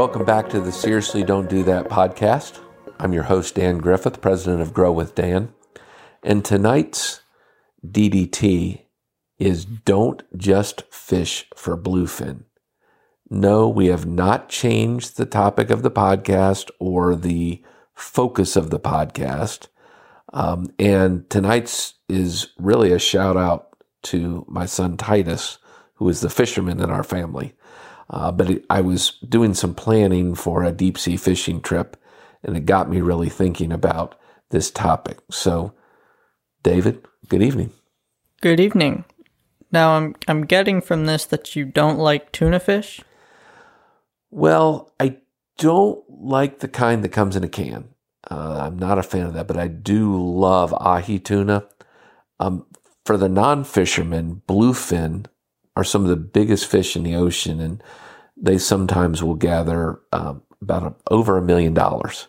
welcome back to the Seriously Don't Do That podcast. I'm your host, Dan Griffith, president of Grow with Dan. And tonight's DDT is don't just fish for bluefin. No, we have not changed the topic of the podcast or the focus of the podcast. Um, and tonight's is really a shout out to my son Titus, who is the fisherman in our family. Uh, but it, I was doing some planning for a deep sea fishing trip, and it got me really thinking about this topic. So, David, good evening. Good evening. Now I'm I'm getting from this that you don't like tuna fish. Well, I don't like the kind that comes in a can. Uh, I'm not a fan of that, but I do love ahi tuna. Um, for the non fishermen, bluefin are some of the biggest fish in the ocean, and they sometimes will gather um, about a, over a million dollars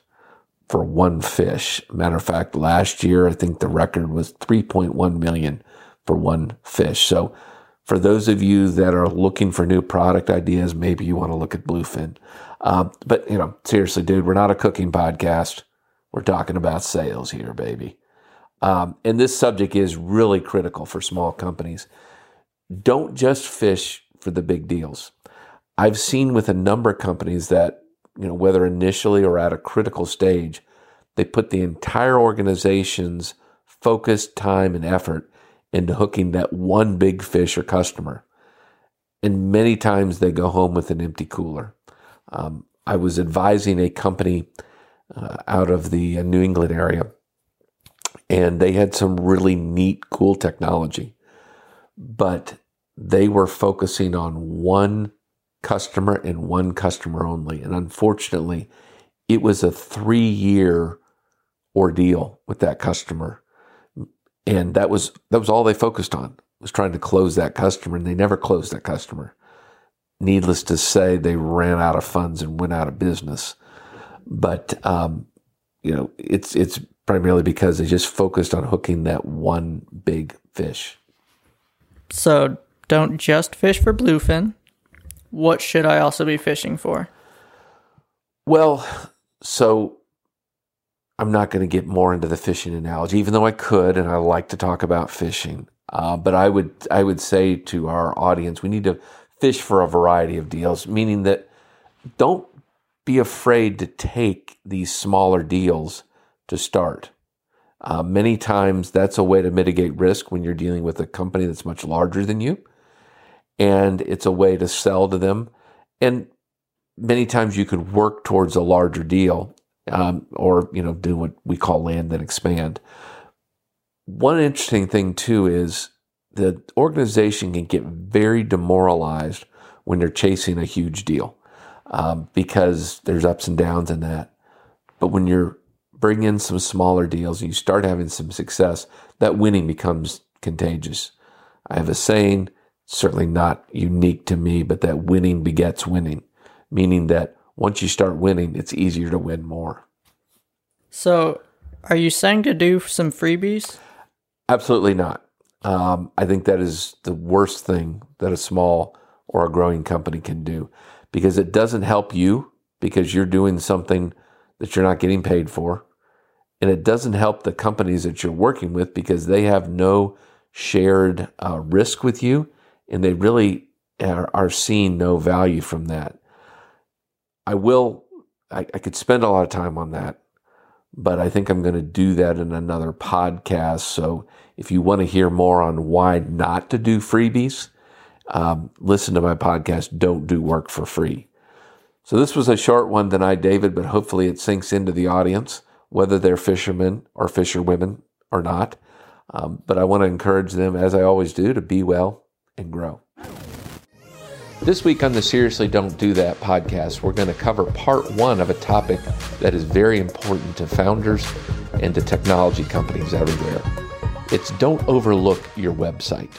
for one fish. Matter of fact, last year I think the record was 3.1 million for one fish. So, for those of you that are looking for new product ideas, maybe you want to look at bluefin. Um, but you know, seriously, dude, we're not a cooking podcast. We're talking about sales here, baby. Um, and this subject is really critical for small companies. Don't just fish for the big deals. I've seen with a number of companies that, you know, whether initially or at a critical stage, they put the entire organization's focus, time, and effort into hooking that one big fish or customer. And many times they go home with an empty cooler. Um, I was advising a company uh, out of the uh, New England area and they had some really neat, cool technology. But they were focusing on one customer and one customer only. And unfortunately, it was a three year ordeal with that customer. And that was that was all they focused on was trying to close that customer and they never closed that customer. Needless to say, they ran out of funds and went out of business. But um, you know, it's it's primarily because they just focused on hooking that one big fish. So don't just fish for bluefin. What should I also be fishing for? Well, so I'm not going to get more into the fishing analogy, even though I could, and I like to talk about fishing. Uh, but I would I would say to our audience, we need to fish for a variety of deals, meaning that don't be afraid to take these smaller deals to start. Uh, many times that's a way to mitigate risk when you're dealing with a company that's much larger than you. And it's a way to sell to them. And many times you could work towards a larger deal um, or, you know, do what we call land and expand. One interesting thing, too, is the organization can get very demoralized when they're chasing a huge deal um, because there's ups and downs in that. But when you're bring in some smaller deals and you start having some success, that winning becomes contagious. I have a saying, certainly not unique to me, but that winning begets winning, meaning that once you start winning, it's easier to win more. So, are you saying to do some freebies? Absolutely not. Um, I think that is the worst thing that a small or a growing company can do because it doesn't help you because you're doing something that you're not getting paid for. And it doesn't help the companies that you're working with because they have no shared uh, risk with you and they really are, are, seeing no value from that. I will, I, I could spend a lot of time on that, but I think I'm going to do that in another podcast. So if you want to hear more on why not to do freebies, um, listen to my podcast, Don't Do Work for Free. So this was a short one tonight, David, but hopefully it sinks into the audience whether they're fishermen or fisherwomen or not. Um, but I want to encourage them, as I always do, to be well and grow. This week on the Seriously Don't Do That podcast, we're going to cover part one of a topic that is very important to founders and to technology companies everywhere. It's don't overlook your website.